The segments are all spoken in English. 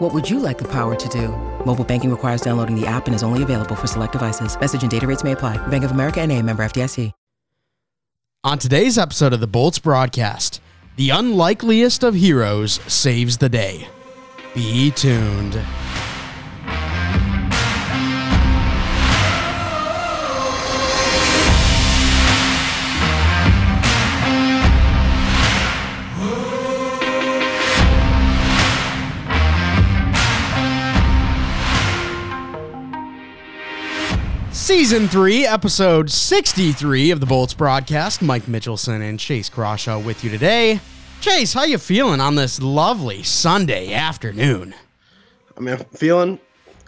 What would you like the power to do? Mobile banking requires downloading the app and is only available for select devices. Message and data rates may apply. Bank of America and a member FDIC. On today's episode of the Bolts broadcast, the unlikeliest of heroes saves the day. Be tuned. Season 3, episode 63 of the Bolts broadcast. Mike Mitchelson and Chase Crawshaw with you today. Chase, how you feeling on this lovely Sunday afternoon? I mean, I'm feeling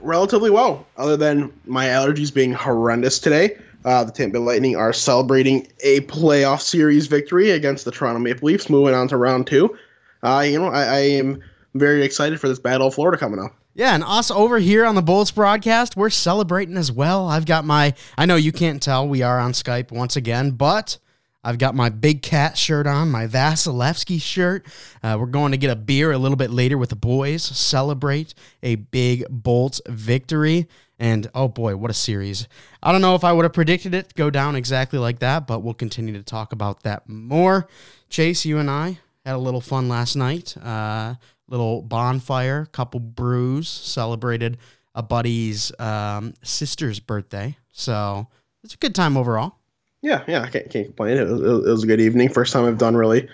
relatively well, other than my allergies being horrendous today. Uh, the Tampa Bay Lightning are celebrating a playoff series victory against the Toronto Maple Leafs, moving on to round two. Uh, you know, I, I am very excited for this Battle of Florida coming up. Yeah, and us over here on the Bolts broadcast, we're celebrating as well. I've got my, I know you can't tell, we are on Skype once again, but I've got my Big Cat shirt on, my Vasilevskiy shirt. Uh, we're going to get a beer a little bit later with the boys, celebrate a big Bolts victory. And oh boy, what a series. I don't know if I would have predicted it go down exactly like that, but we'll continue to talk about that more. Chase, you and I had a little fun last night. Uh, little bonfire, couple brews, celebrated a buddy's um, sister's birthday. So it's a good time overall. Yeah, yeah, I can't, can't complain. It was, it was a good evening. First time I've done really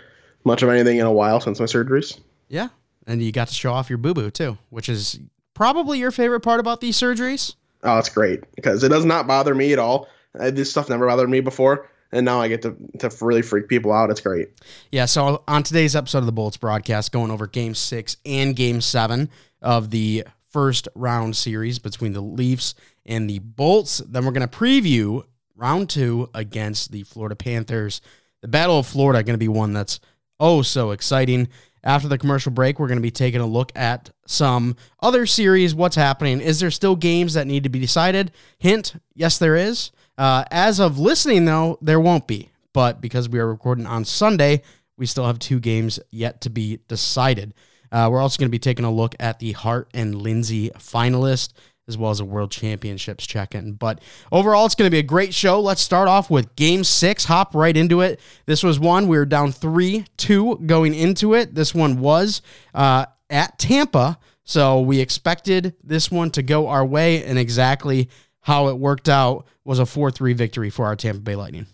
much of anything in a while since my surgeries. Yeah, and you got to show off your boo boo too, which is probably your favorite part about these surgeries. Oh, it's great because it does not bother me at all. Uh, this stuff never bothered me before and now I get to, to really freak people out. It's great. Yeah. So on today's episode of the Bolts broadcast, going over Game Six and Game Seven of the first round series between the Leafs and the Bolts. Then we're going to preview round two against the Florida Panthers. The Battle of Florida going to be one that's oh so exciting. After the commercial break, we're going to be taking a look at some other series. What's happening? Is there still games that need to be decided? Hint: Yes, there is. Uh, as of listening, though, there won't be. But because we are recording on Sunday, we still have two games yet to be decided. Uh, we're also going to be taking a look at the Hart and Lindsay finalist, as well as a World Championships check in. But overall, it's going to be a great show. Let's start off with game six, hop right into it. This was one, we were down 3 2 going into it. This one was uh, at Tampa. So we expected this one to go our way, and exactly how it worked out was a 4-3 victory for our Tampa Bay Lightning.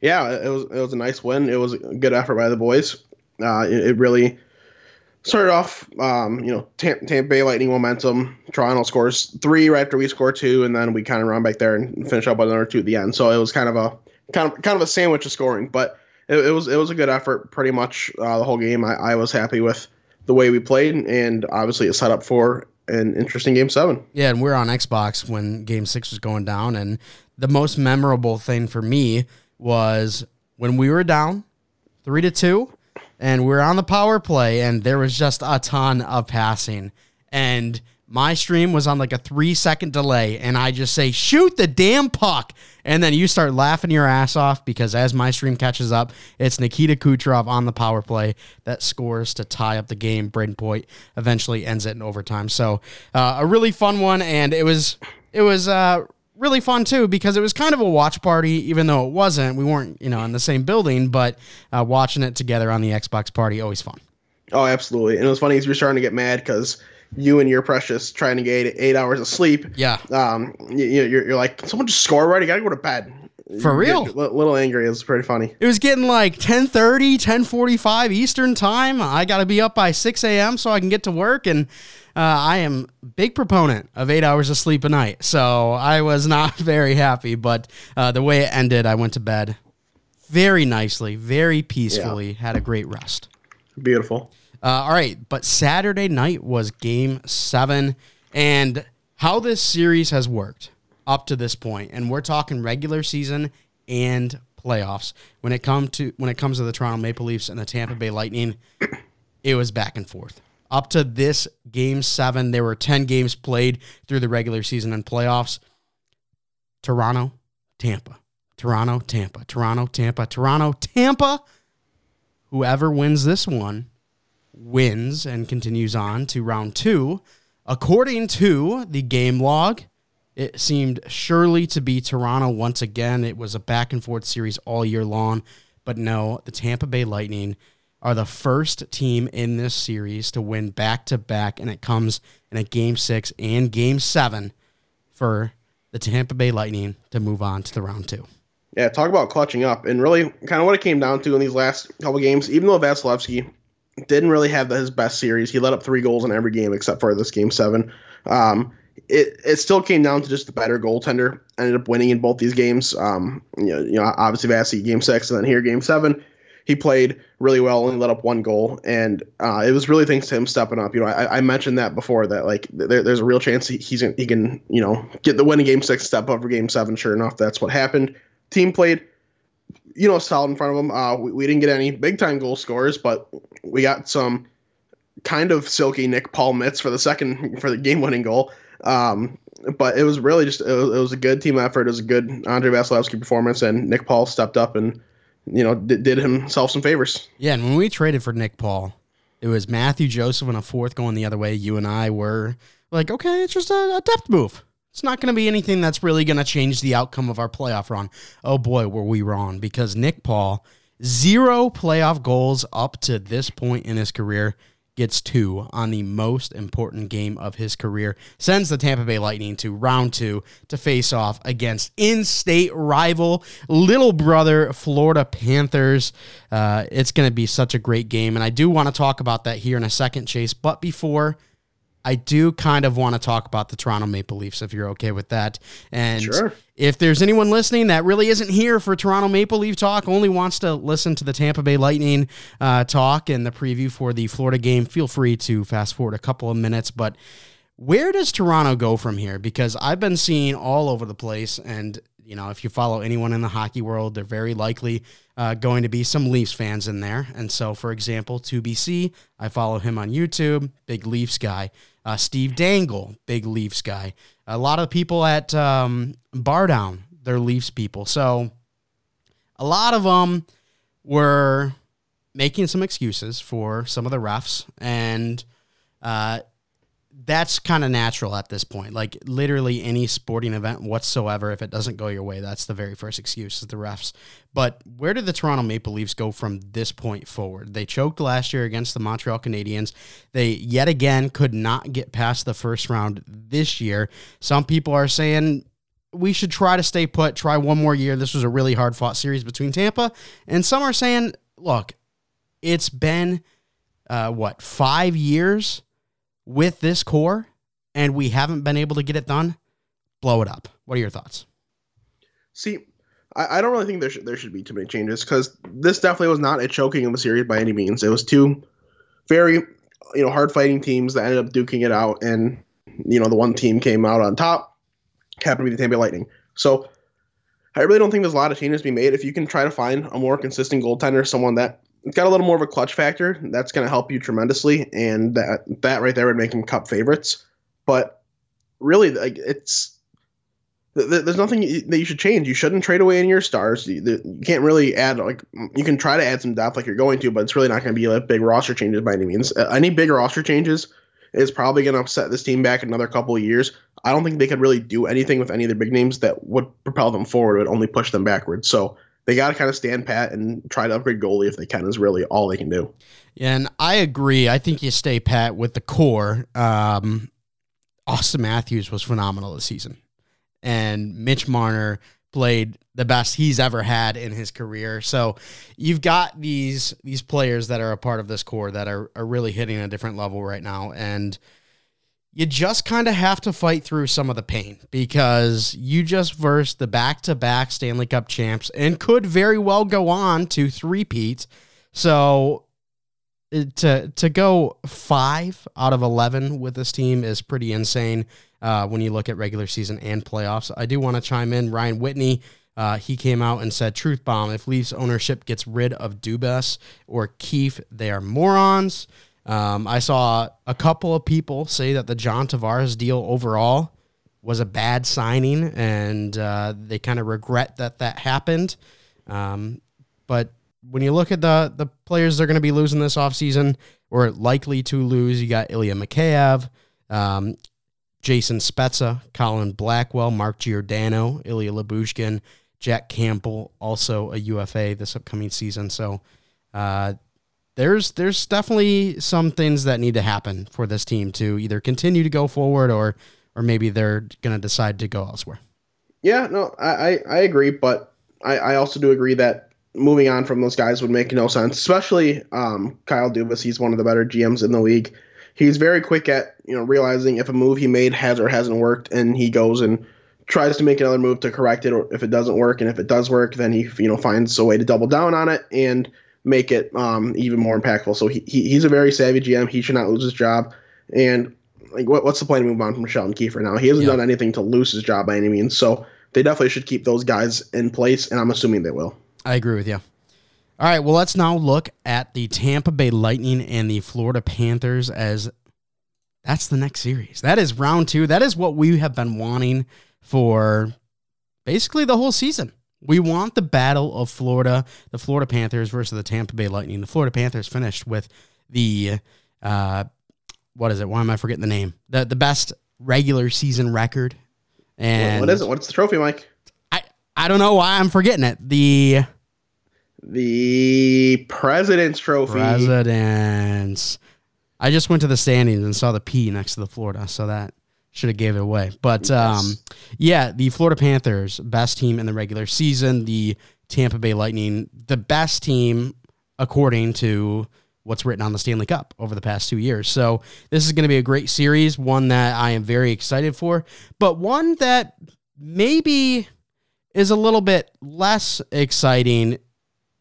Yeah, it was it was a nice win. It was a good effort by the boys. Uh, it, it, really started off, um, you know, Tampa, Tampa Bay Lightning momentum. Toronto scores three right after we score two, and then we kind of run back there and finish up with another two at the end. So it was kind of a kind of kind of a sandwich of scoring, but it, it was it was a good effort pretty much uh, the whole game. I, I was happy with the way we played, and obviously it set up for an interesting game seven. Yeah, and we are on Xbox when game six was going down. And the most memorable thing for me was when we were down three to two and we were on the power play and there was just a ton of passing. And my stream was on like a three second delay, and I just say, shoot the damn puck. And then you start laughing your ass off because as my stream catches up, it's Nikita Kucherov on the power play that scores to tie up the game. Brayden Point eventually ends it in overtime. So uh, a really fun one, and it was it was uh, really fun too because it was kind of a watch party, even though it wasn't. We weren't you know in the same building, but uh, watching it together on the Xbox party always fun. Oh, absolutely. And it was funny as we were starting to get mad because you and your precious trying to get eight, eight hours of sleep. Yeah. Um, you, you're, you're like, someone just score already. Gotta go to bed. For real? A little angry. It was pretty funny. It was getting like 1030, 1045 Eastern time. I got to be up by 6 a.m. so I can get to work. And uh, I am big proponent of eight hours of sleep a night. So I was not very happy. But uh, the way it ended, I went to bed very nicely, very peacefully, yeah. had a great rest. Beautiful. Uh, all right. But Saturday night was game seven. And how this series has worked up to this point, and we're talking regular season and playoffs. When it come to when it comes to the Toronto Maple Leafs and the Tampa Bay Lightning, it was back and forth. Up to this game seven, there were ten games played through the regular season and playoffs. Toronto, Tampa, Toronto, Tampa, Toronto, Tampa, Toronto, Tampa. Whoever wins this one wins and continues on to round two. According to the game log, it seemed surely to be Toronto once again. It was a back and forth series all year long. But no, the Tampa Bay Lightning are the first team in this series to win back to back, and it comes in a game six and game seven for the Tampa Bay Lightning to move on to the round two. Yeah, talk about clutching up. And really, kind of what it came down to in these last couple games, even though Vasilevskiy didn't really have his best series, he let up three goals in every game except for this game seven. Um, it it still came down to just the better goaltender. Ended up winning in both these games. Um, you know, you know, obviously Vasi game six, and then here game seven, he played really well and let up one goal, and uh, it was really thanks to him stepping up. You know, I, I mentioned that before that like there, there's a real chance he, he's he can you know get the win in game six, step up for game seven. Sure enough, that's what happened. Team played. You know, solid in front of them. Uh, we, we didn't get any big time goal scores, but we got some kind of silky Nick Paul mitts for the second for the game winning goal. Um, but it was really just it was, it was, a good team effort. It was a good Andrei Vasilevskiy performance, and Nick Paul stepped up and you know did, did himself some favors. Yeah, and when we traded for Nick Paul, it was Mathieu Joseph and a fourth going the other way. You and I were like, okay, it's just a, a depth move. It's not going to be anything that's really going to change the outcome of our playoff run. Oh boy, were we wrong because Nick Paul zero playoff goals up to this point in his career gets two on the most important game of his career, sends the Tampa Bay Lightning to round two to face off against in state rival, little brother Florida Panthers. Uh, it's going to be such a great game. And I do want to talk about that here in a second, Chase. But before, I do kind of want to talk about the Toronto Maple Leafs if you're okay with that. And sure. if there's anyone listening that really isn't here for Toronto Maple Leaf talk, only wants to listen to the Tampa Bay Lightning uh, talk and the preview for the Florida game, feel free to fast forward a couple of minutes. But where does Toronto go from here? Because I've been seeing all over the place, and you know, if you follow anyone in the hockey world, they're very likely uh, going to be some Leafs fans in there. And so, for example, 2BC, I follow him on YouTube, big Leafs guy. Uh, Steve Dangle, big Leafs guy. A lot of people at um, Bar Down, they're Leafs people. So a lot of them were making some excuses for some of the refs. And uh, that's kind of natural at this point. Like literally any sporting event whatsoever, if it doesn't go your way, that's the very first excuse is the refs. But where did the Toronto Maple Leafs go from this point forward? They choked last year against the Montreal Canadiens. They yet again could not get past the first round this year. Some people are saying we should try to stay put, try one more year. This was a really hard fought series between Tampa. And some are saying, look, it's been uh, what, five years? With this core and we haven't been able to get it done, blow it up. What are your thoughts? See, I, I don't really think there should there should be too many changes because this definitely was not a choking of a series by any means. It was two very you know hard fighting teams that ended up duking it out, and you know the one team came out on top, happened to be the Tampa Lightning. So I really don't think there's a lot of changes to be made. If you can try to find a more consistent goaltender, someone that got a little more of a clutch factor. That's going to help you tremendously, and that that right there would make them cup favorites. But really, like it's there's nothing that you should change. You shouldn't trade away any of your stars. You, can't really add like you can try to add some depth like you're going to, but it's really not going to be like big roster changes by any means. Any big roster changes is probably going to upset this team back another couple of years. I don't think they could really do anything with any of the big names that would propel them forward. It would only push them backwards. So they got to kind of stand pat and try to upgrade goalie if they can is really all they can do. Yeah, and I agree. I think you stay pat with the core. Um, Auston Matthews was phenomenal this season, and Mitch Marner played the best he's ever had in his career. So you've got these these players that are a part of this core that are, are really hitting a different level right now. And you just kind of have to fight through some of the pain because you just versed the back to back Stanley Cup champs and could very well go on to three-peat. So uh, to to go five out of eleven with this team is pretty insane uh, when you look at regular season and playoffs. I do want to chime in. Ryan Whitney, uh, he came out and said, "Truth bomb: If Leafs ownership gets rid of Dubas or Keefe, they are morons." Um, I saw a couple of people say that the John Tavares deal overall was a bad signing, and uh, they kind of regret that that happened. Um, but when you look at the the players they're going to be losing this offseason or likely to lose, you got Ilya Mikheyev, um, Jason Spezza, Colin Blackwell, Mark Giordano, Ilya Lyubushkin, Jack Campbell, also a UFA this upcoming season. So uh, there's there's definitely some things that need to happen for this team to either continue to go forward or or maybe they're going to decide to go elsewhere. Yeah, no, I, I agree, but I, I also do agree that moving on from those guys would make no sense, especially um, Kyle Dubas. He's one of the better GMs in the league. He's very quick at you know realizing if a move he made has or hasn't worked, and he goes and tries to make another move to correct it, or if it doesn't work, and if it does work, then he you know finds a way to double down on it and make it um, even more impactful. So he, he he's a very savvy GM. He should not lose his job. And like, what, what's the point of moving on from Sheldon Keefer now? He hasn't yeah. done anything to lose his job by any means. So they definitely should keep those guys in place, and I'm assuming they will. I agree with you. All right, well, let's now look at the Tampa Bay Lightning and the Florida Panthers as that's the next series. That is round two. That is what we have been wanting for basically the whole season. We want the battle of Florida, the Florida Panthers versus the Tampa Bay Lightning. The Florida Panthers finished with the uh, what is it? Why am I forgetting the name? The the best regular season record. And what is it? What's the trophy, Mike? I I don't know why I'm forgetting it. The the President's Trophy. Presidents. I just went to the standings and saw the P next to the Florida, so that should have gave it away. But um, yeah, the Florida Panthers, best team in the regular season. The Tampa Bay Lightning, the best team according to what's written on the Stanley Cup over the past two years. So this is going to be a great series, one that I am very excited for, but one that maybe is a little bit less exciting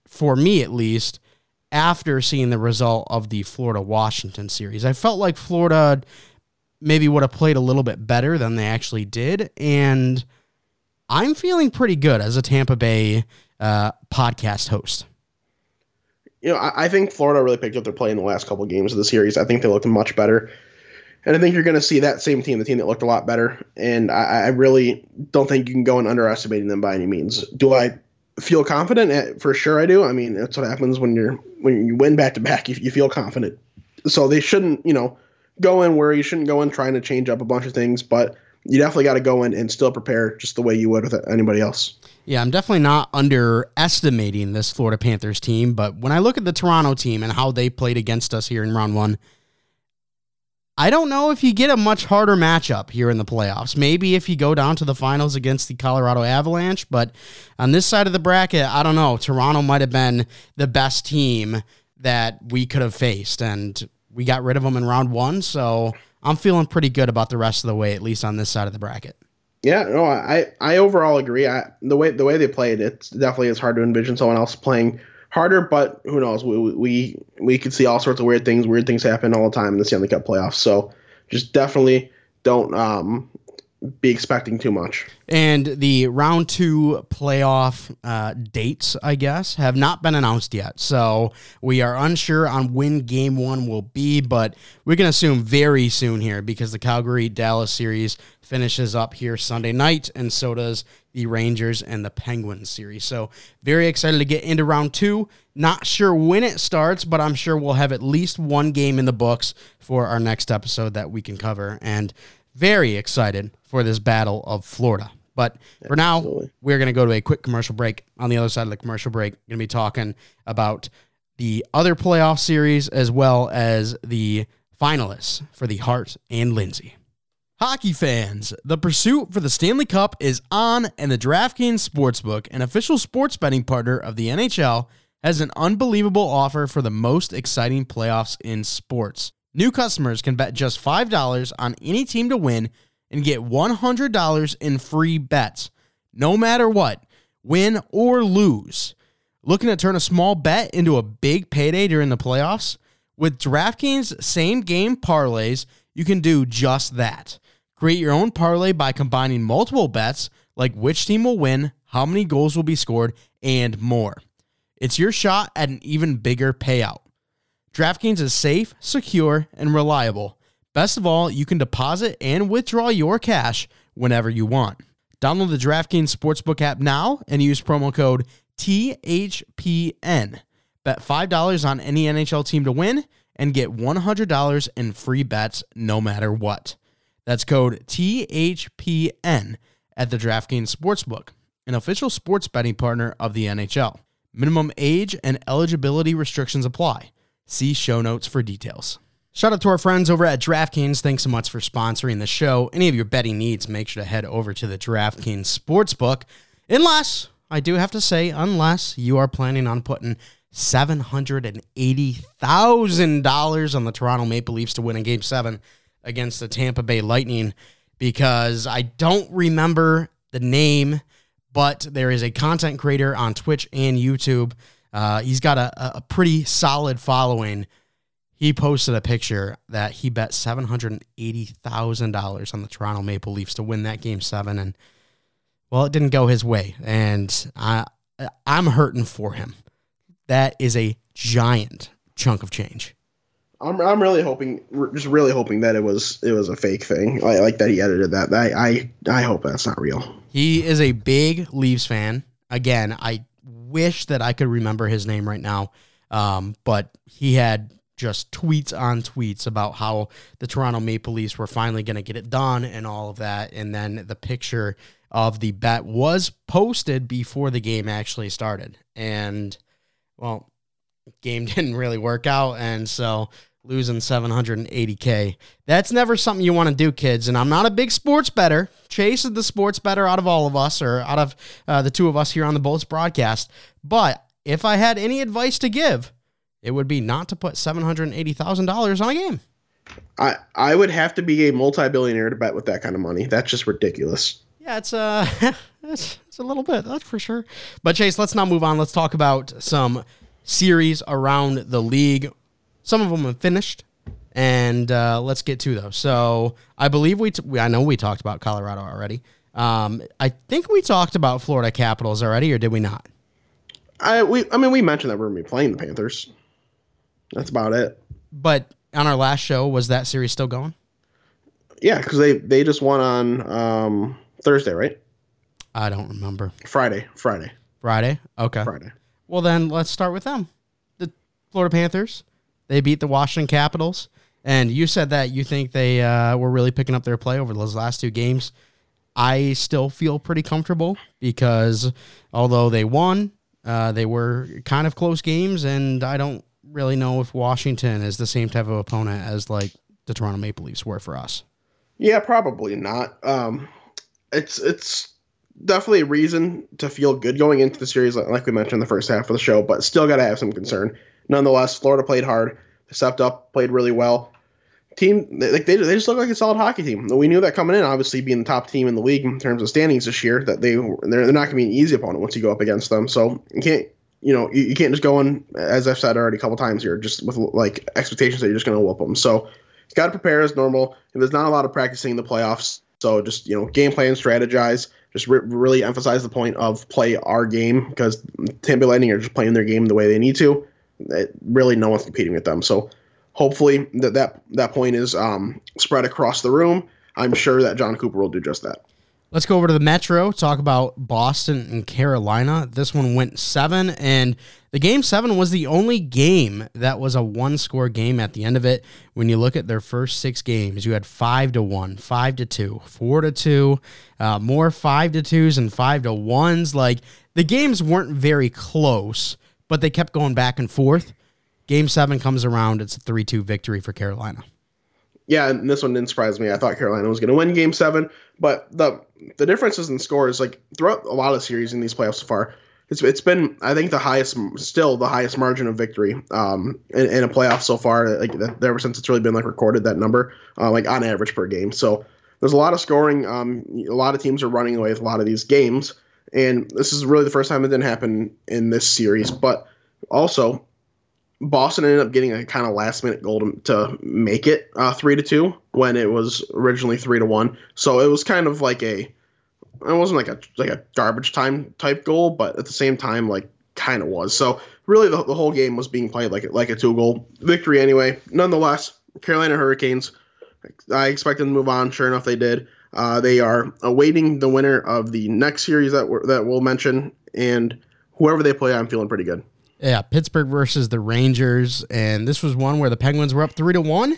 for me at least after seeing the result of the Florida Washington series. I felt like Florida maybe would have played a little bit better than they actually did. And I'm feeling pretty good as a Tampa Bay uh, podcast host. You know, I, I, think Florida really picked up their play in the last couple of games of the series. I think they looked much better. And I think you're going to see that same team, the team that looked a lot better. And I, I really don't think you can go and underestimating them by any means. Do I feel confident? Eh, for sure, I do. I mean, that's what happens when you're when you win back to back. You, you feel confident. So they shouldn't, you know, go in where you shouldn't go in trying to change up a bunch of things, but you definitely got to go in and still prepare just the way you would with anybody else. Yeah, I'm definitely not underestimating this Florida Panthers team, but when I look at the Toronto team and how they played against us here in round one, I don't know if you get a much harder matchup here in the playoffs. Maybe if you go down to the finals against the Colorado Avalanche, but on this side of the bracket, I don't know. Toronto might have been the best team that we could have faced. And we got rid of them in round one, so I'm feeling pretty good about the rest of the way, at least on this side of the bracket. Yeah, no, I I overall agree. I, the way the way they played, it definitely is hard to envision someone else playing harder. But who knows? We we we could see all sorts of weird things. Weird things happen all the time in the Stanley Cup playoffs. So just definitely don't um be expecting too much. And the round two playoff uh, dates, I guess, have not been announced yet. So we are unsure on when game one will be, but we can assume very soon here because the Calgary Dallas series finishes up here Sunday night, and so does the Rangers and the Penguins series. So very excited to get into round two. Not sure when it starts, but I'm sure we'll have at least one game in the books for our next episode that we can cover. And very excited for this battle of Florida. But for now, we're going to go to a quick commercial break. On the other side of the commercial break, going to be talking about the other playoff series as well as the finalists for the Hart and Lindsay. Hockey fans, the pursuit for the Stanley Cup is on, and the DraftKings Sportsbook, an official sports betting partner of the NHL, has an unbelievable offer for the most exciting playoffs in sports. New customers can bet just $5 on any team to win and get $100 in free bets, no matter what, win or lose. Looking to turn a small bet into a big payday during the playoffs? With DraftKings same game parlays, you can do just that. Create your own parlay by combining multiple bets like which team will win, how many goals will be scored, and more. It's your shot at an even bigger payout. DraftKings is safe, secure, and reliable. Best of all, you can deposit and withdraw your cash whenever you want. Download the DraftKings Sportsbook app now and use promo code THPN. Bet $5 on any NHL team to win and get $100 in free bets no matter what. That's code THPN at the DraftKings Sportsbook, an official sports betting partner of the NHL. Minimum age and eligibility restrictions apply. See show notes for details. Shout out to our friends over at DraftKings. Thanks so much for sponsoring the show. Any of your betting needs, make sure to head over to the DraftKings Sportsbook. Unless, I do have to say, unless you are planning on putting $780,000 on the Toronto Maple Leafs to win in game seven against the Tampa Bay Lightning because I don't remember the name, but there is a content creator on Twitch and YouTube. Uh, he's got a, a pretty solid following. He posted a picture that he bet seven hundred and eighty thousand dollars on the Toronto Maple Leafs to win that game seven, and well, it didn't go his way, and I I'm hurting for him. That is a giant chunk of change. I'm I'm really hoping, just really hoping that it was it was a fake thing, I like that he edited that. I I I hope that's not real. He is a big Leafs fan. Again, I wish that I could remember his name right now, um, but he had just tweets on tweets about how the Toronto Maple Leafs were finally going to get it done and all of that. And then the picture of the bet was posted before the game actually started. And well, game didn't really work out. And so losing 780K. That's never something you want to do, kids. And I'm not a big sports bettor. Chase is the sports bettor out of all of us, or out of uh, the two of us here on the Bolts broadcast. But if I had any advice to give, it would be not to put $780,000 on a game. I, I would have to be a multi-billionaire to bet with that kind of money. That's just ridiculous. Yeah, it's uh it's, it's a little bit, that's for sure. But Chase, let's now move on. Let's talk about some series around the league. Some of them have finished, and uh, let's get to those. So I believe we, t- we I know we talked about Colorado already. Um, I think we talked about Florida Capitals already, or did we not? I we I mean we mentioned that we're gonna be playing the Panthers. That's about it. But on our last show, was that series still going? Yeah, because they they just won on um, Thursday, right? I don't remember. Friday, Friday, Friday. Okay. Friday. Well, then let's start with them. The Florida Panthers. They beat the Washington Capitals, and you said that you think they uh, were really picking up their play over those last two games. I still feel pretty comfortable because although they won, uh, they were kind of close games, and I don't really know if Washington is the same type of opponent as like the Toronto Maple Leafs were for us. Yeah, probably not. Um, it's it's definitely a reason to feel good going into the series, like we mentioned in the first half of the show, but still got to have some concern. Nonetheless, Florida played hard, they stepped up, played really well. Team, like they, they just look like a solid hockey team. We knew that coming in, obviously being the top team in the league in terms of standings this year, that they they're, they're not going to be an easy opponent once you go up against them. So you can't you know you, you can't just go in as I've said already a couple times here, just with like expectations that you're just going to whoop them. So you got to prepare as normal. And there's not a lot of practicing in the playoffs, so just you know game plan, strategize just re- really emphasize the point of play our game because Tampa Lightning are just playing their game the way they need to. It, really, no one's competing with them. So hopefully that that that point is um, spread across the room. I'm sure that Jon Cooper will do just that. Let's go over to the Metro, talk about Boston and Carolina. This one went seven, and the game seven was the only game that was a one score game at the end of it. When you look at their first six games, you had five to one, five to two, four to two, uh, more five to twos and five to ones. Like the games weren't very close, but they kept going back and forth. Game seven comes around, it's a 3 2 victory for Carolina. yeah, and this one didn't surprise me. I thought Carolina was going to win Game Seven, but the the differences in scores, like throughout a lot of series in these playoffs so far, it's it's been I think the highest, still the highest margin of victory um, in, in a playoff so far. Like ever since it's really been like recorded that number, uh, like on average per game. So there's a lot of scoring. Um, a lot of teams are running away with a lot of these games, and this is really the first time it didn't happen in this series. But also, Boston ended up getting a kind of last minute goal to, to make it uh, three to two when it was originally three to one. So it was kind of like a it wasn't like a like a garbage time type goal, but at the same time, like kind of was. So really, the, the whole game was being played like like a two goal victory anyway. Nonetheless, Carolina Hurricanes. I expected them to move on. Sure enough, they did. Uh, they are awaiting the winner of the next series that that we'll mention, and whoever they play, I'm feeling pretty good. Yeah, Pittsburgh versus the Rangers, and this was one where the Penguins were up three to one.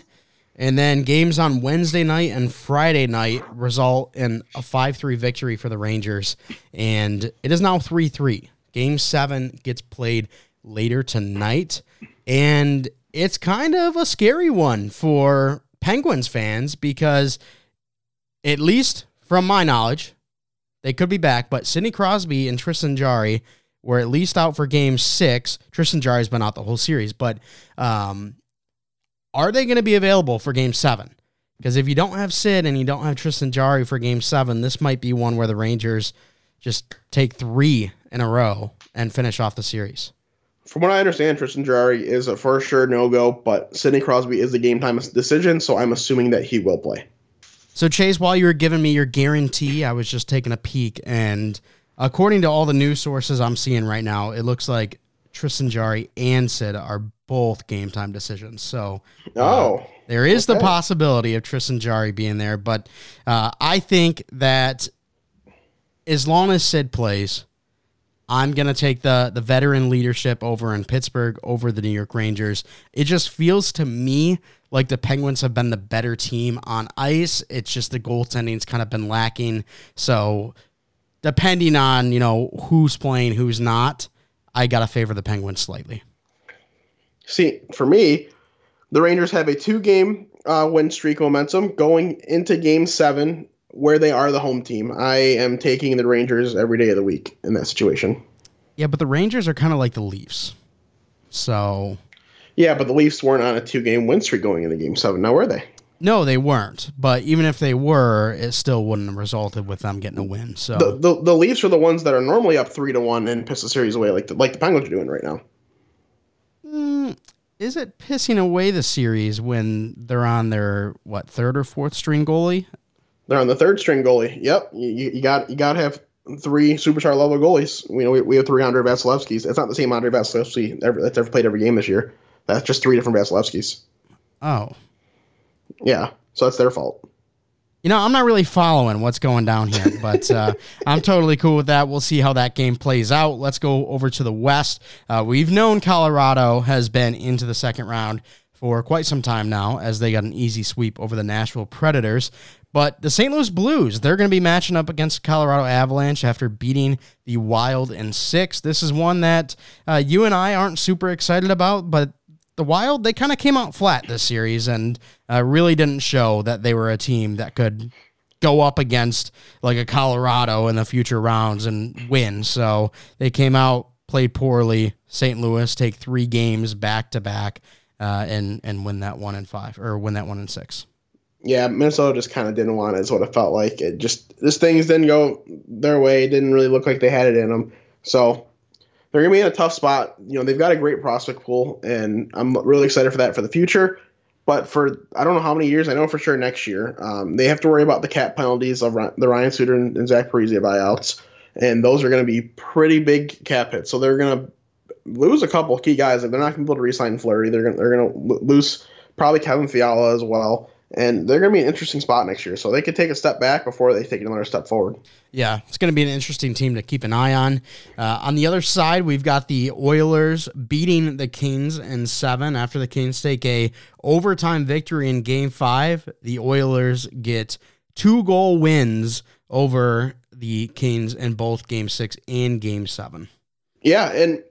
And then games on Wednesday night and Friday night result in a 5 3 victory for the Rangers. And it is now 3 3. Game seven gets played later tonight. And it's kind of a scary one for Penguins fans because, at least from my knowledge, they could be back, but Sidney Crosby and Tristan Jarry were at least out for game six. Tristan Jarry's been out the whole series, but um, are they going to be available for game seven? Because if you don't have Sid and you don't have Tristan Jarry for game seven, this might be one where the Rangers just take three in a row and finish off the series. From what I understand, Tristan Jarry is a for sure no go, but Sidney Crosby is the game time decision, so I'm assuming that he will play. So, Chase, while you were giving me your guarantee, I was just taking a peek, and according to all the news sources I'm seeing right now, it looks like Tristan Jarry and Sid are both game time decisions. So, uh, oh, there is okay. the possibility of Tristan Jarry being there, but uh, I think that as long as Sid plays, I'm gonna take the the veteran leadership over in Pittsburgh over the New York Rangers. It just feels to me like the Penguins have been the better team on ice. It's just the goaltending's kind of been lacking. So depending on you know who's playing, who's not, I gotta favor the Penguins slightly. See, for me, the Rangers have a two game uh, win streak momentum going into game seven, where they are the home team. I am taking the Rangers every day of the week in that situation. Yeah, but the Rangers are kind of like the Leafs. So. Yeah, but the Leafs weren't on a two game win streak going into game seven. Now, were they? No, they weren't. But even if they were, it still wouldn't have resulted with them getting a win. So the, the, the Leafs are the ones that are normally up three to one and piss the series away, like the, like the Penguins are doing right now. Mm, is it pissing away the series when they're on their what third or fourth string goalie? They're on the third string goalie. Yep, you, you got you got to have three superstar level goalies. We know we, we have three Andrei Vasilevskis. It's not the same Andrei Vasilevskiy ever, that's ever played every game this year. That's just three different Vasilevskis. Oh, yeah. So that's their fault. You know, I'm not really following what's going down here, but uh, I'm totally cool with that. We'll see how that game plays out. Let's go over to the West. Uh, we've known Colorado has been into the second round for quite some time now, as they got an easy sweep over the Nashville Predators. But the St. Louis Blues, they're going to be matching up against Colorado Avalanche after beating the Wild in six. This is one that uh, you and I aren't super excited about, but the Wild, they kind of came out flat this series and uh, really didn't show that they were a team that could go up against like a Colorado in the future rounds and win. So they came out, played poorly. St. Louis take three games back to back uh, and and win that one in five or win that one in six. Yeah, Minnesota just kind of didn't want it. Is what it felt like. It just this things didn't go their way. It didn't really look like they had it in them. So they're gonna be in a tough spot. You know, they've got a great prospect pool, and I'm really excited for that for the future. But for I don't know how many years, I know for sure next year, um, they have to worry about the cap penalties of the Ryan Suter and, Zach Parise buyouts, and those are to be pretty big cap hits. So they're to lose a couple key guys. They're not to be able to re-sign Fleury. They're gonna they're to lose probably Kevin Fiala as well and they're going to be an interesting spot next year. So they could take a step back before they take another step forward. Yeah, it's going to be an interesting team to keep an eye on. Uh, on the other side, we've got the Oilers beating the Kings in seven after the Kings take a overtime victory in Game Five. The Oilers get two goal wins over the Kings in both Game Six and Game Seven. Yeah, and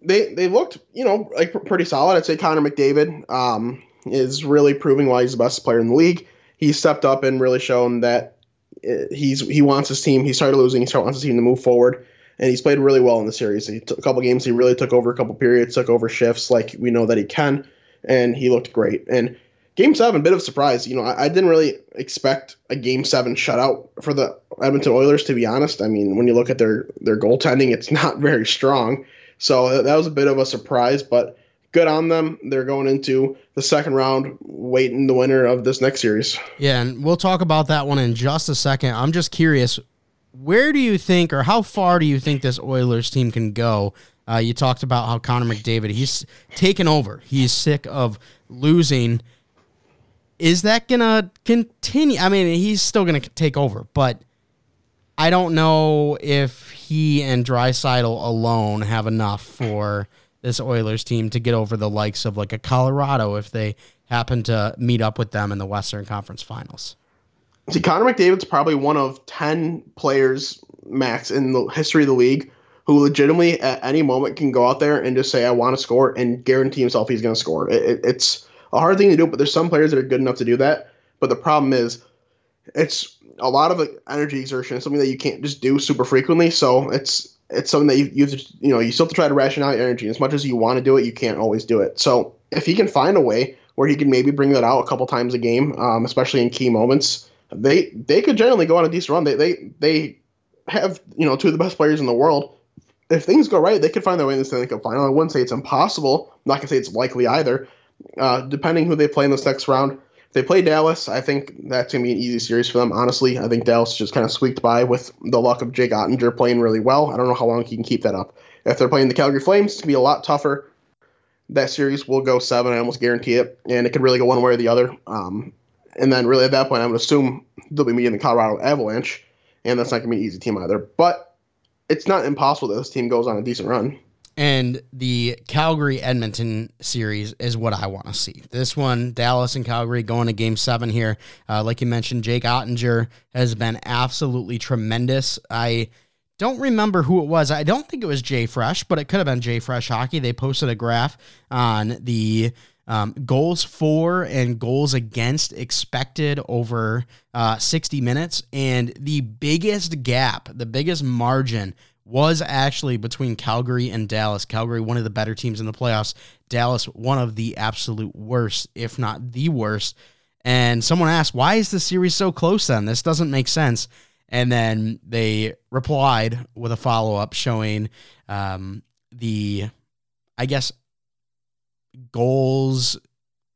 they they looked you know like pretty solid. I'd say Connor McDavid. Um, is really proving why he's the best player in the league. He stepped up and really shown that uh, he's he wants his team. He started losing. He started wants his team to move forward, and he's played really well in the series. He took a couple games. He really took over a couple periods, took over shifts like we know that he can, and he looked great. And game seven, bit of a surprise. You know, I, I didn't really expect a game seven shutout for the Edmonton Oilers. To be honest, I mean, when you look at their their goaltending, it's not very strong. So that was a bit of a surprise, but good on them. They're going into the second round, waiting the winner of this next series. Yeah, and we'll talk about that one in just a second. I'm just curious, where do you think, or how far do you think this Oilers team can go? Uh, you talked about how Connor McDavid he's taken over. He's sick of losing. Is that gonna continue? I mean, he's still gonna take over, but I don't know if he and Draisaitl alone have enough for this Oilers team to get over the likes of like a Colorado if they happen to meet up with them in the Western Conference Finals. See, Connor McDavid's probably one of 10 players max in the history of the league who legitimately at any moment can go out there and just say, I want to score and guarantee himself he's going to score. It, it, it's a hard thing to do, but there's some players that are good enough to do that. But the problem is, it's a lot of energy exertion is something that you can't just do super frequently. So it's it's something that you, you have to, you know, you still have to try to ration out your energy. As much as you want to do it, you can't always do it. So if he can find a way where he can maybe bring that out a couple times a game, um, especially in key moments, they they could generally go on a decent run. They they they have you know two of the best players in the world. If things go right, they could find their way in the Stanley Cup final. I wouldn't say it's impossible. I'm not gonna say it's likely either. Uh, depending who they play in this next round, they play Dallas, I think that's gonna be an easy series for them. Honestly, I think Dallas just kind of squeaked by with the luck of Jake Oettinger playing really well. I don't know how long he can keep that up. If they're playing the Calgary Flames, it's gonna be a lot tougher. That series will go seven, I almost guarantee it, and it could really go one way or the other. Um, and then really at that point, I would assume they'll be meeting the Colorado Avalanche, and that's not gonna be an easy team either. But it's not impossible that this team goes on a decent run. And the Calgary Edmonton series is what I want to see. This one, Dallas and Calgary going to game seven here. Uh, like you mentioned, Jake Oettinger has been absolutely tremendous. I don't remember who it was. I don't think it was JFresh, but it could have been JFresh Hockey. They posted a graph on the um, goals for and goals against expected over uh, 60 minutes. And the biggest gap, the biggest margin was actually between Calgary and Dallas. Calgary, one of the better teams in the playoffs. Dallas, one of the absolute worst, if not the worst. And someone asked, why is the series so close then? This doesn't make sense. And then they replied with a follow up showing um, the, I guess, goals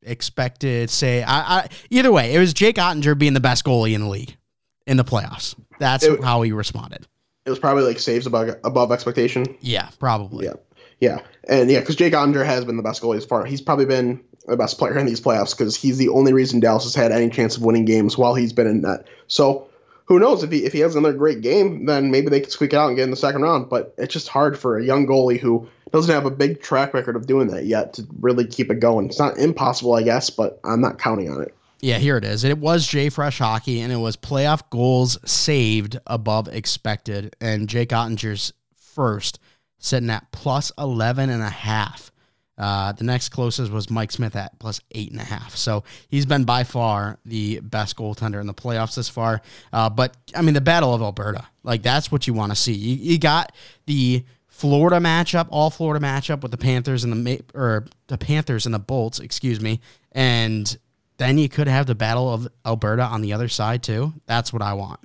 expected. Say, I, I, either way, it was Jake Oettinger being the best goalie in the league in the playoffs. That's it, how he responded it was probably like saves above above expectation. Yeah, probably. Yeah, yeah, and yeah, because Jake Oettinger has been the best goalie as far. He's probably been the best player in these playoffs because he's the only reason Dallas has had any chance of winning games while he's been in net. So who knows if he if he has another great game, then maybe they can squeak it out and get in the second round. But it's just hard for a young goalie who doesn't have a big track record of doing that yet to really keep it going. It's not impossible, I guess, but I'm not counting on it. Yeah, here it is. It was JFresh Hockey, and it was playoff goals saved above expected. And Jake Oettinger's first, sitting at plus 11 and a half. Uh, the next closest was Mike Smith at plus eight and a half. So he's been by far the best goaltender in the playoffs this far. Uh, but I mean, the Battle of Alberta, like that's what you want to see. You, you got the Florida matchup, all Florida matchup with the Panthers and the or the Panthers and the Bolts, excuse me, and then you could have the Battle of Alberta on the other side too. That's what I want.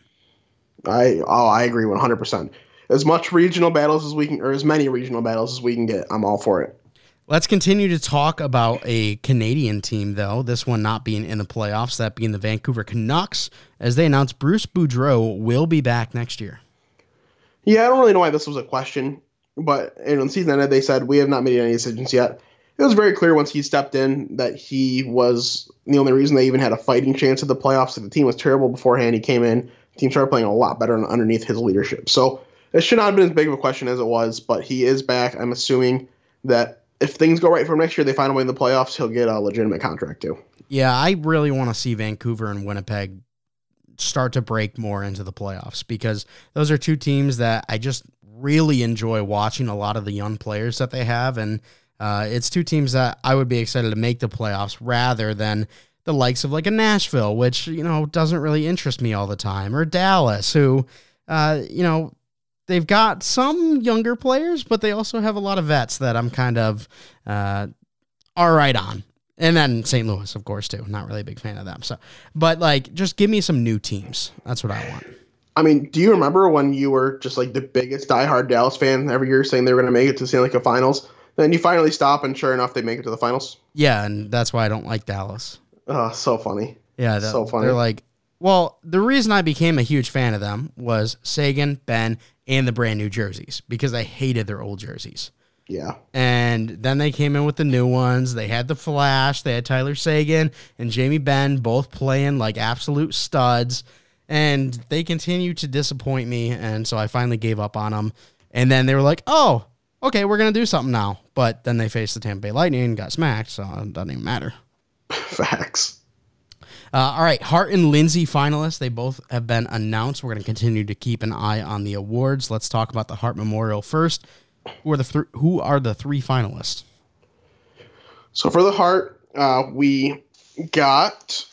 I oh I agree one hundred percent. As much regional battles as we can, or as many regional battles as we can get, I'm all for it. Let's continue to talk about a Canadian team, though. This one not being in the playoffs, that being the Vancouver Canucks, as they announced Bruce Boudreau will be back next year. Yeah, I don't really know why this was a question, but in the season ended, they said we have not made any decisions yet it was very clear once he stepped in that he was the only reason they even had a fighting chance at the playoffs. The team was terrible beforehand, he came in. The team started playing a lot better underneath his leadership. So it should not have been as big of a question as it was, but he is back. I'm assuming that if things go right for next year, they find a way in the playoffs, he'll get a legitimate contract too. Yeah, I really want to see Vancouver and Winnipeg start to break more into the playoffs because those are two teams that I just really enjoy watching a lot of the young players that they have and – Uh, it's two teams that I would be excited to make the playoffs rather than the likes of like a Nashville, which you know doesn't really interest me all the time, or Dallas, who uh, you know they've got some younger players, but they also have a lot of vets that I'm kind of uh, all right on. And then St. Louis, of course, too. Not really a big fan of them. So, but like, just give me some new teams. That's what I want. I mean, do you remember when you were just like the biggest diehard Dallas fan every year, saying they were going to make it to the Stanley Cup Finals? Then you finally stop, and sure enough, they make it to the finals. Yeah, and that's why I don't like Dallas. Oh, so funny. Yeah, that, so funny. They're like, well, the reason I became a huge fan of them was Seguin, Benn, and the brand new jerseys because I hated their old jerseys. Yeah. And then they came in with the new ones. They had the Flash. They had Tyler Seguin and Jamie Benn both playing like absolute studs. And they continue to disappoint me. And so I finally gave up on them. And then they were like, oh, okay, we're going to do something now. But then they faced the Tampa Bay Lightning and got smacked. So it doesn't even matter. Facts. Uh, all right, Hart and Lindsay finalists. They both have been announced. We're going to continue to keep an eye on the awards. Let's talk about the Hart Memorial first. Who are the th- who are the three finalists? So for the Hart, uh, we got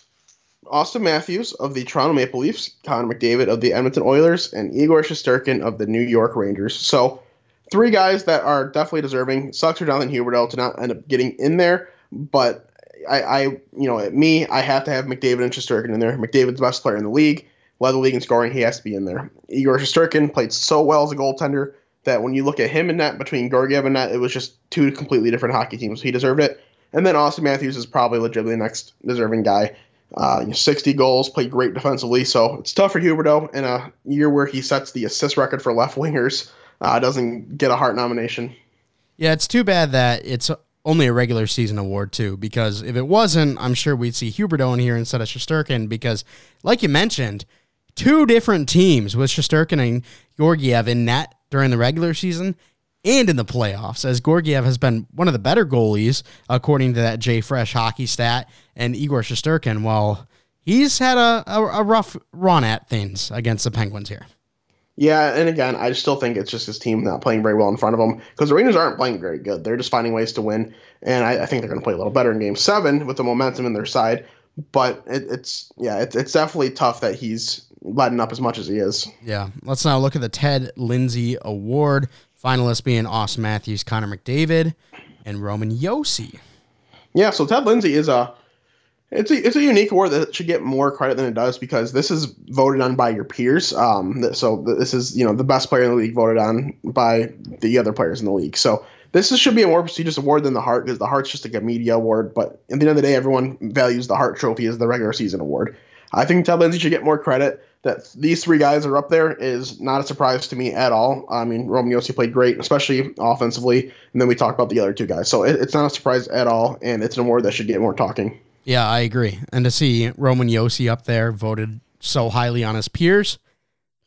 Auston Matthews of the Toronto Maple Leafs, Connor McDavid of the Edmonton Oilers, and Igor Shesterkin of the New York Rangers. So three guys that are definitely deserving. Sucks for Jonathan Huberdeau to not end up getting in there, but I, I, you know, me, I have to have McDavid and Shesterkin in there. McDavid's the best player in the league, led the league in scoring. He has to be in there. Igor Shesterkin played so well as a goaltender that when you look at him and net between Georgiev and net, it was just two completely different hockey teams. He deserved it. And then Auston Matthews is probably legitimately the next deserving guy. Uh, 60 goals, played great defensively. So it's tough for Huberdeau in a year where he sets the assist record for left wingers. Uh, doesn't get a Hart nomination. Yeah, it's too bad that it's only a regular season award too, because if it wasn't, I'm sure we'd see Huberdeau in here instead of Shesterkin. Because, like you mentioned, two different teams with Shesterkin and Georgiev in net during the regular season and in the playoffs, as Georgiev has been one of the better goalies according to that JFresh hockey stat, and Igor Shesterkin, well, he's had a, a, a rough run at things against the Penguins here. Yeah, and again, I still think it's just his team not playing very well in front of him because the Rangers aren't playing very good. They're just finding ways to win, and I, I think they're going to play a little better in Game Seven with the momentum in their side. But it, it's yeah, it, it's definitely tough that he's letting up as much as he is. Yeah, let's now look at the Ted Lindsay Award finalists being Auston Matthews, Connor McDavid, and Roman Josi. Yeah, so Ted Lindsay is a it's a it's a unique award that should get more credit than it does because this is voted on by your peers. Um, so this is you know the best player in the league voted on by the other players in the league. So this is, should be a more prestigious award than the Hart because the Hart's just like a media award. But at the end of the day, everyone values the Hart Trophy as the regular season award. I think Ted Lindsay should get more credit. That these three guys are up there is not a surprise to me at all. I mean, Roman Josi played great, especially offensively, and then we talked about the other two guys. So it, it's not a surprise at all, and it's an award that should get more talking. Yeah, I agree. And to see Roman Josi up there voted so highly on his peers,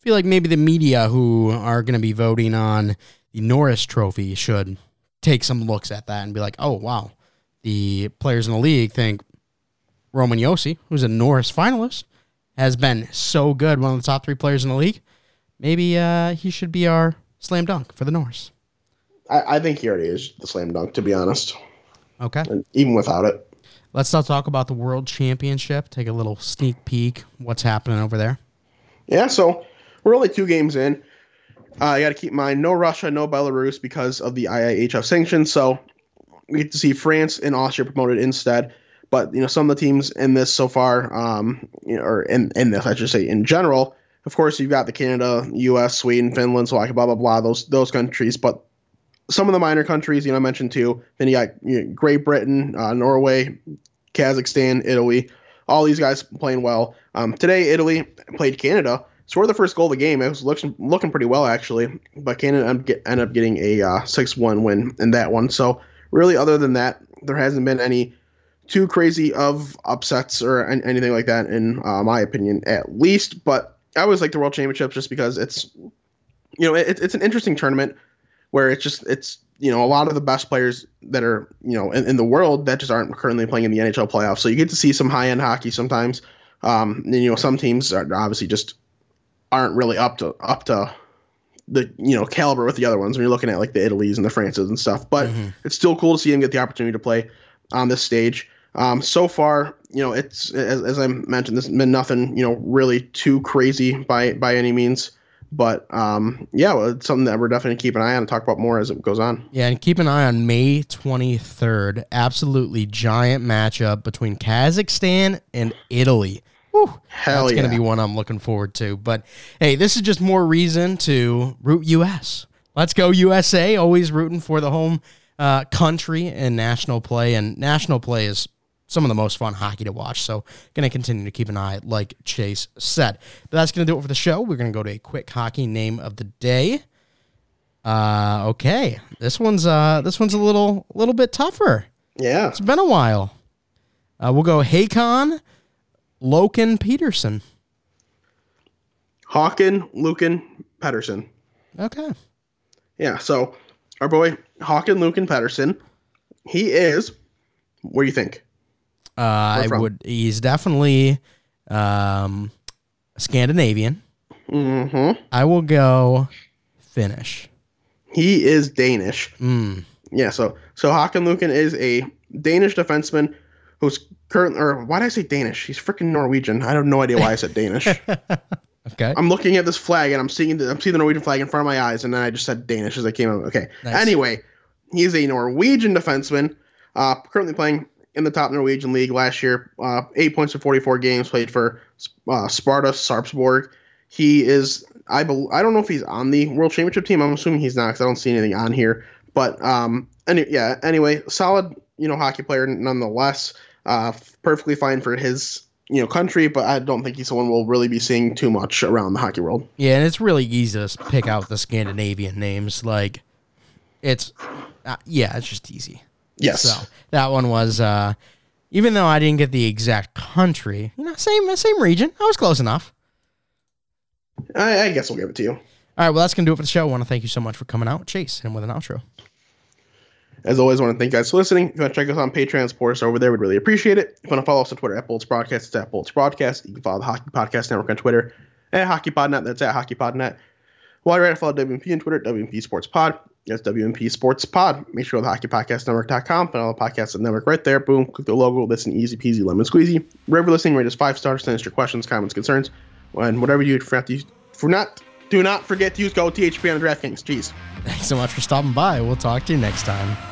I feel like maybe the media who are going to be voting on the Norris Trophy should take some looks at that and be like, oh, wow, the players in the league think Roman Josi, who's a Norris finalist, has been so good, one of the top three players in the league. Maybe uh, he should be our slam dunk for the Norris. I, I think he already is the slam dunk, to be honest. Okay. And even without it. Let's now talk about the World Championship. Take a little sneak peek. What's happening over there? Yeah, so we're only two games in. Uh, I got to keep in mind no Russia, no Belarus because of the IIHF sanctions. So we get to see France and Austria promoted instead. But you know, some of the teams in this so far, um, you know, or in in this, I should say, in general. Of course, you've got the Canada, U.S., Sweden, Finland, Slovakia, blah blah blah. Those those countries, but some of the minor countries, you know, I mentioned too. Then you got you know, Great Britain, uh, Norway, Kazakhstan, Italy. All these guys playing well. Um, today, Italy played Canada. Scored the first goal of the game. It was looking looking pretty well actually, but Canada ended up getting a uh, six one win in that one. So really, other than that, there hasn't been any too crazy of upsets or anything like that in uh, my opinion, at least. But I always like the World Championships just because it's you know it, it's an interesting tournament where it's just it's you know a lot of the best players that are you know in, in the world that just aren't currently playing in the NHL playoffs. So you get to see some high end hockey sometimes. Um, and, you know some teams are obviously just aren't really up to up to the you know caliber with the other ones when you're looking at like the Italies and the Frances and stuff. But Mm-hmm. it's still cool to see him get the opportunity to play on this stage. Um, so far, you know, it's as, as I mentioned, this has been nothing, you know, really too crazy by by any means. But um, yeah, well, it's something that we're definitely keep an eye on and talk about more as it goes on. Yeah, and keep an eye on May 23rd. Absolutely giant matchup between Kazakhstan and Italy. Whew, Hell that's yeah! going to be one I'm looking forward to. But hey, this is just more reason to root US. Let's go USA. Always rooting for the home uh, country and national play. And national play is some of the most fun hockey to watch. So going to continue to keep an eye, like Chase said. But that's going to do it for the show. We're going to go to a quick hockey name of the day. Uh, okay, this one's uh, this one's a little a little bit tougher. yeah, It's been a while. Uh, we'll go Hakon Loken Peterson. Hawken, Lucan, Pedersen. Okay. Yeah, so our boy Hawken, Lucan, Pedersen. He is. What do you think? Uh, I from? would. He's definitely um, Scandinavian. Mm-hmm. I will go Finnish. He is Danish. Mm. Yeah, so so Hakan Lukin is a Danish defenseman who's current or why did I say Danish? He's freaking Norwegian. I have no idea why I said Danish. Okay. I'm looking at this flag and I'm seeing the I'm seeing the Norwegian flag in front of my eyes, and then I just said Danish as I came out. Okay. Nice. Anyway, he's a Norwegian defenseman, uh, currently playing in the top Norwegian league last year. Uh, eight points in 44 games played for uh, Sparta Sarpsborg. He is I bel I don't know if he's on the World Championship team. I'm assuming he's not because I don't see anything on here. But um, any, yeah. Anyway, solid you know hockey player nonetheless. Uh, perfectly fine for his you know country, but I don't think he's someone we'll really be seeing too much around the hockey world. Yeah, and it's really easy to pick out the Scandinavian names. Like, it's uh, yeah, it's just easy. Yes. So that one was, uh, even though I didn't get the exact country, you know, same same region. I was close enough. I, I guess we'll give it to you. All right, well, that's gonna do it for the show. I want to thank you so much for coming out, Chase, and with an outro. As always, I want to thank you guys for listening. If you want to check us on Patreon, support us over there, we'd really appreciate it. If you want to follow us on Twitter at Bolts Broadcast, it's at Bolts Broadcast. You can follow the Hockey Podcast Network on Twitter at HockeyPodNet. That's at HockeyPodNet. You're at follow WMP on Twitter WMP Sports Pod. That's WMP Sports Pod. Make sure go to hockeypodcastnetwork.com. Find all the podcasts on network right there. Boom. Click the logo. Listen easy peasy lemon squeezy. Wherever listening, rate us five stars. Send us your questions, comments, concerns. And whatever you do, for not, to use, for not, do not forget to use code THP on the DraftKings. Jeez. Thanks so much for stopping by. We'll talk to you next time.